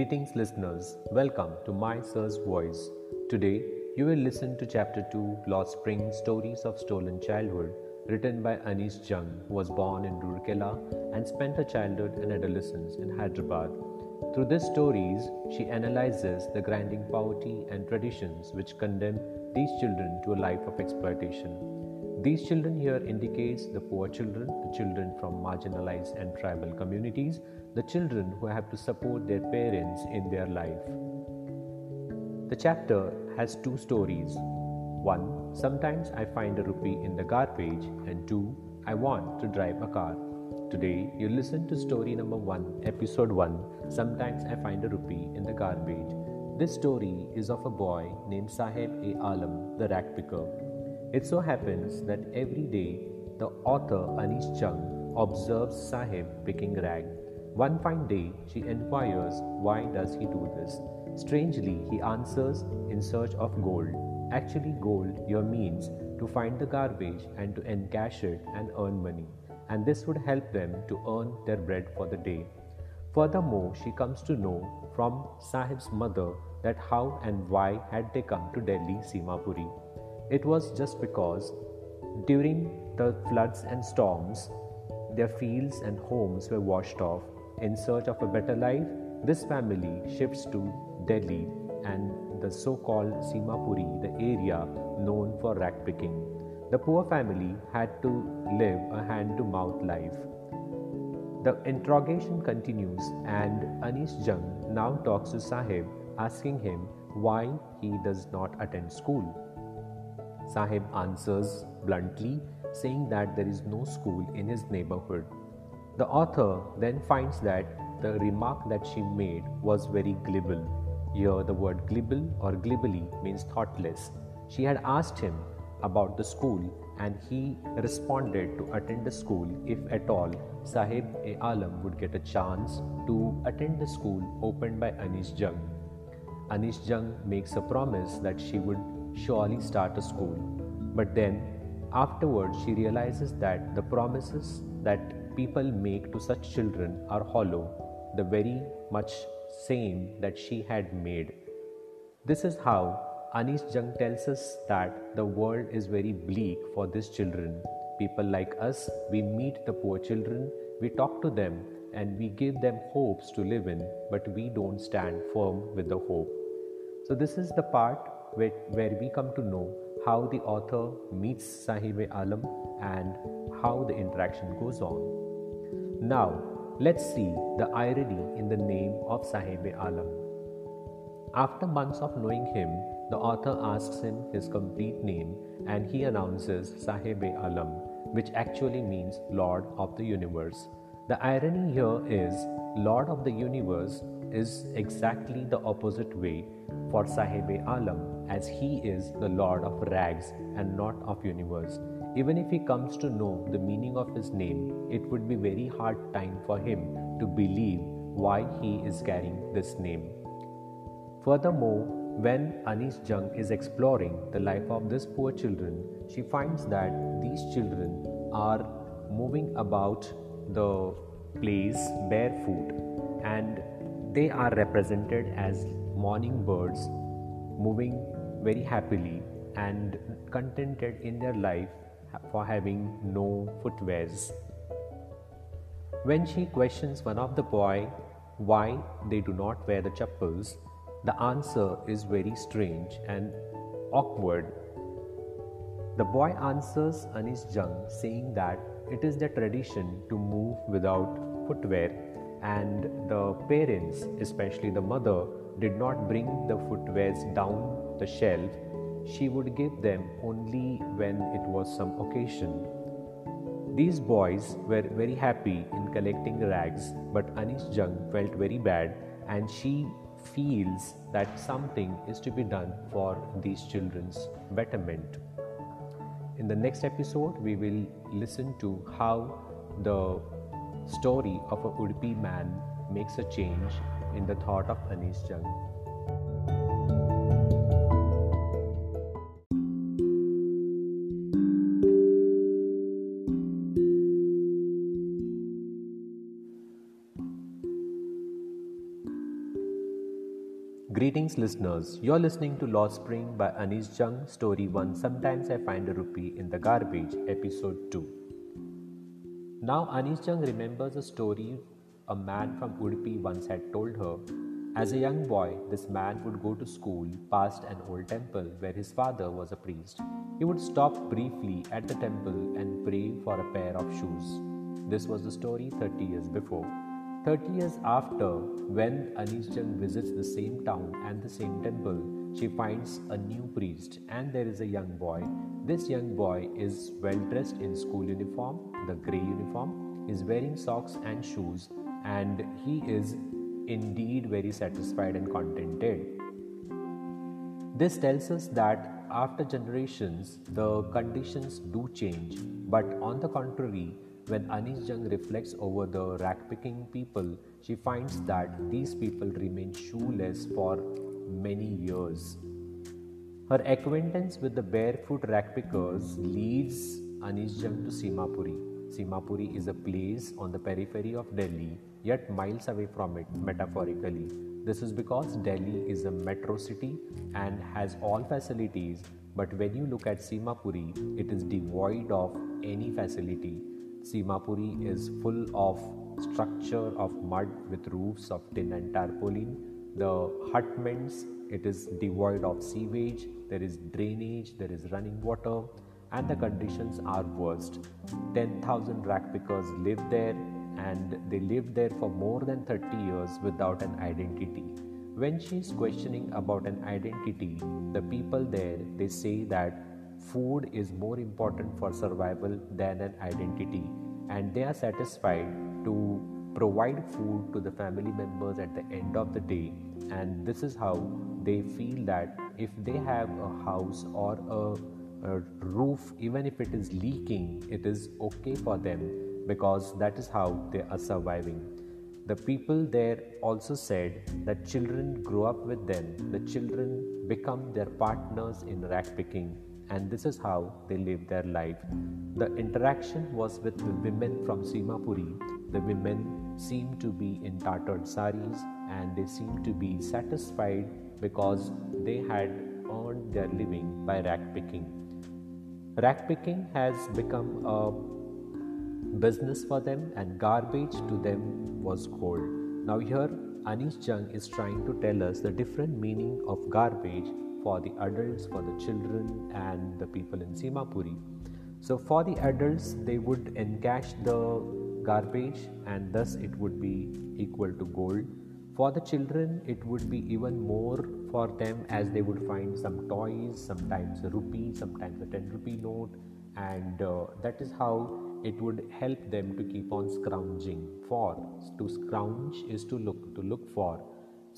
Greetings, listeners. Welcome to My Sir's Voice. Today, you will listen to Chapter 2 Lost Spring Stories of Stolen Childhood, written by Anees Jung, who was born in Rourkela and spent her childhood and adolescence in Hyderabad. Through these stories, she analyzes the grinding poverty and traditions which condemn these children to a life of exploitation. These children here indicates the poor children, the children from marginalized and tribal communities, the children who have to support their parents in their life. The chapter has two stories. One, sometimes I find a rupee in the garbage, and two, I want to drive a car. Today, you listen to story number one, episode one. Sometimes I find a rupee in the garbage. This story is of a boy named Sahib A. Alam, the rag picker. It so happens that every day the author Anish Jung observes Saheb picking rag. One fine day she inquires why does he do this. Strangely he answers in search of gold. Actually gold your means to find the garbage and to encash it and earn money and this would help them to earn their bread for the day. Furthermore, she comes to know from Saheb's mother that how and why had they come to Delhi Seemapuri. It was just because during the floods and storms, their fields and homes were washed off. In search of a better life, this family shifts to Delhi and the so called Seemapuri, the area known for rag picking. The poor family had to live a hand to mouth life. The interrogation continues, and Anish Jung now talks to Saheb, asking him why he does not attend school. Saheb answers bluntly, saying that there is no school in his neighborhood. The author then finds that the remark that she made was very glibble. Here, the word glibble or glibbly means thoughtless. She had asked him about the school and he responded to attend the school if at all Sahib A. Alam would get a chance to attend the school opened by Anees Jung. Anees Jung makes a promise that she would surely start a school. But then, afterwards, she realizes that the promises that people make to such children are hollow, the very much same that she had made. This is how Anish Jung tells us that the world is very bleak for these children. People like us, we meet the poor children, we talk to them, and we give them hopes to live in, but we don't stand firm with the hope. So, this is the part where, where we come to know how the author meets Saheb Alam and how the interaction goes on. Now, let's see the irony in the name of Saheb Alam. After months of knowing him, the author asks him his complete name and he announces Saheb Alam, which actually means Lord of the Universe. The irony here is Lord of the Universe is exactly the opposite way for Saheb Alam as he is the lord of rags and not of universe. Even if he comes to know the meaning of his name, it would be very hard time for him to believe why he is carrying this name. Furthermore, when Anees Jung is exploring the life of these poor children, she finds that these children are moving about the place barefoot and they are represented as morning birds moving very happily and contented in their life for having no footwears. When she questions one of the boy why they do not wear the chappals, the answer is very strange and awkward. The boy answers Anees Jung saying that it is their tradition to move without footwear and the parents, especially the mother, did not bring the footwears down the shelf, she would give them only when it was some occasion. These boys were very happy in collecting rags, but Anish Jung felt very bad and she feels that something is to be done for these children's betterment. In the next episode, we will listen to how the story of a Udupi man makes a change in the thought of Anees Jung. Greetings, listeners. You're listening to Lost Spring by Anees Jung, Story 1 Sometimes I Find a Rupee in the Garbage, Episode 2. Now, Anees Jung remembers a story a man from Udupi once had told her. As a young boy, this man would go to school past an old temple where his father was a priest. He would stop briefly at the temple and pray for a pair of shoes. This was the story 30 years before. 30 years after, when Anees Jung visits the same town and the same temple, she finds a new priest and there is a young boy. This young boy is well dressed in school uniform, the grey uniform, is wearing socks and shoes, and he is indeed very satisfied and contented. This tells us that after generations, the conditions do change, but on the contrary, when Anees Jung reflects over the rag picking people, she finds that these people remain shoeless for many years. Her acquaintance with the barefoot rag pickers leads Anees Jung to Seemapuri. Seemapuri is a place on the periphery of Delhi, yet miles away from it, metaphorically. This is because Delhi is a metro city and has all facilities, but when you look at Seemapuri, it is devoid of any facility. Seemapuri is full of structure of mud with roofs of tin and tarpaulin. The hutments, it is devoid of sewage, there is drainage, there is running water, and the conditions are worst. 10,000 rag pickers live there and they lived there for more than 30 years without an identity. When she is questioning about an identity, the people there they say that food is more important for survival than an identity and they are satisfied to provide food to the family members at the end of the day. And this is how they feel that if they have a house or a, a roof even if it is leaking it is okay for them because that is how they are surviving. The people there also said that children grow up with them. The children become their partners in rag picking and this is how they live their life. The interaction was with the women from Seemapuri. The women seemed to be in tattered saris and they seemed to be satisfied because they had earned their living by rag picking. Rag picking has become a business for them and garbage to them was gold. Now, here Anish Jung is trying to tell us the different meaning of garbage for the adults, for the children, and the people in Seemapuri. So, for the adults, they would encash the garbage and thus it would be equal to gold. For the children, it would be even more for them as they would find some toys, sometimes a rupee, sometimes a 10 rupee note, and uh, that is how it would help them to keep on scrounging for. To scrounge is to look, to look for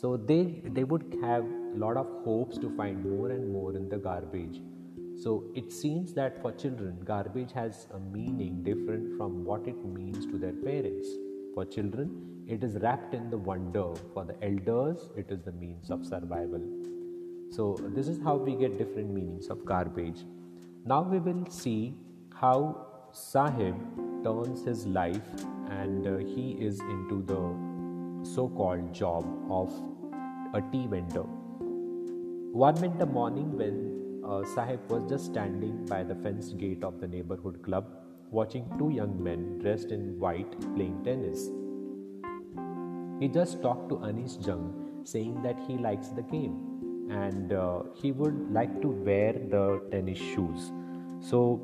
so they they would have a lot of hopes to find more and more in the garbage. So it seems that for children garbage has a meaning different from what it means to their parents. For children it is wrapped in the wonder. For the elders it is the means of survival. So this is how we get different meanings of garbage. Now we will see how Saheb turns his life and uh, he is into the so called job of a tea vendor. One winter morning, when uh, Saheb was just standing by the fenced gate of the neighborhood club, watching two young men dressed in white playing tennis, he just talked to Anees Jung, saying that he likes the game and uh, he would like to wear the tennis shoes. So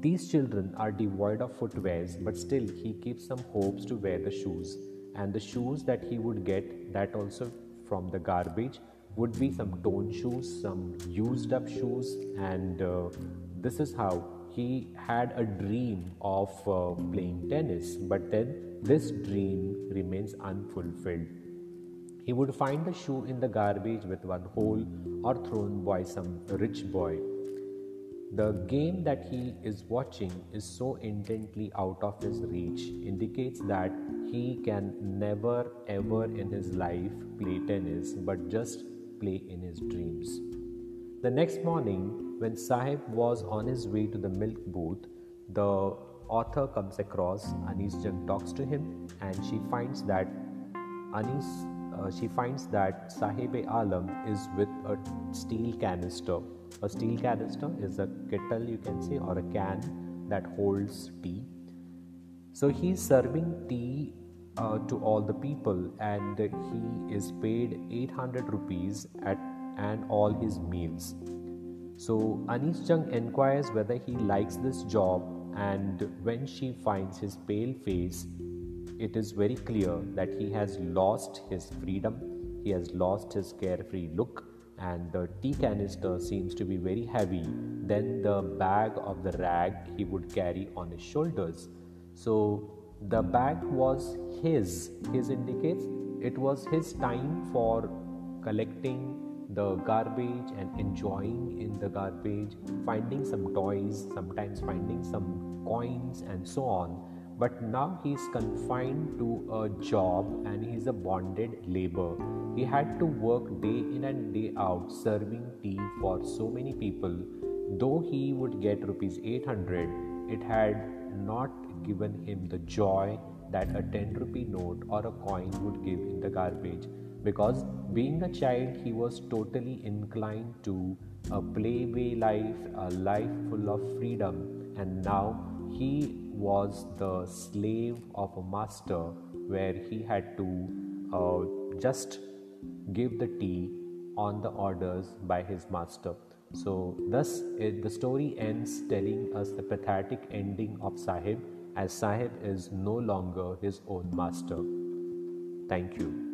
these children are devoid of footwears, but still he keeps some hopes to wear the shoes and the shoes that he would get that also from the garbage would be some torn shoes some used up shoes. And uh, this is how he had a dream of uh, playing tennis. But then this dream remains unfulfilled. He would find the shoe in the garbage with one hole or thrown by some rich boy the game that he is watching is so intently out of his reach, indicates that he can never ever in his life play tennis but just play in his dreams. The next morning, when Saheb was on his way to the milk booth, the author comes across Anees Jung talks to him and she finds that Anees uh, she finds that Saheb Alam is with a steel canister. A steel canister is a kettle, you can say, or a can that holds tea. So he's serving tea uh, to all the people, and he is paid 800 rupees at and all his meals. So Anees Jung inquires whether he likes this job, and when she finds his pale face, it is very clear that he has lost his freedom, he has lost his carefree look, and the tea canister seems to be very heavy than the bag of the rag he would carry on his shoulders. So the bag was his, his indicates it was his time for collecting the garbage and enjoying in the garbage, finding some toys, sometimes finding some coins, and so on. But now he's confined to a job and he's a bonded labor. He had to work day in and day out serving tea for so many people. Though he would get rupees 800, it had not given him the joy that a 10 rupee note or a coin would give in the garbage because being a child he was totally inclined to a playway life a life full of freedom and now he was the slave of a master where he had to uh, just give the tea on the orders by his master. So thus it, the story ends telling us the pathetic ending of Saheb as Saheb is no longer his own master. Thank you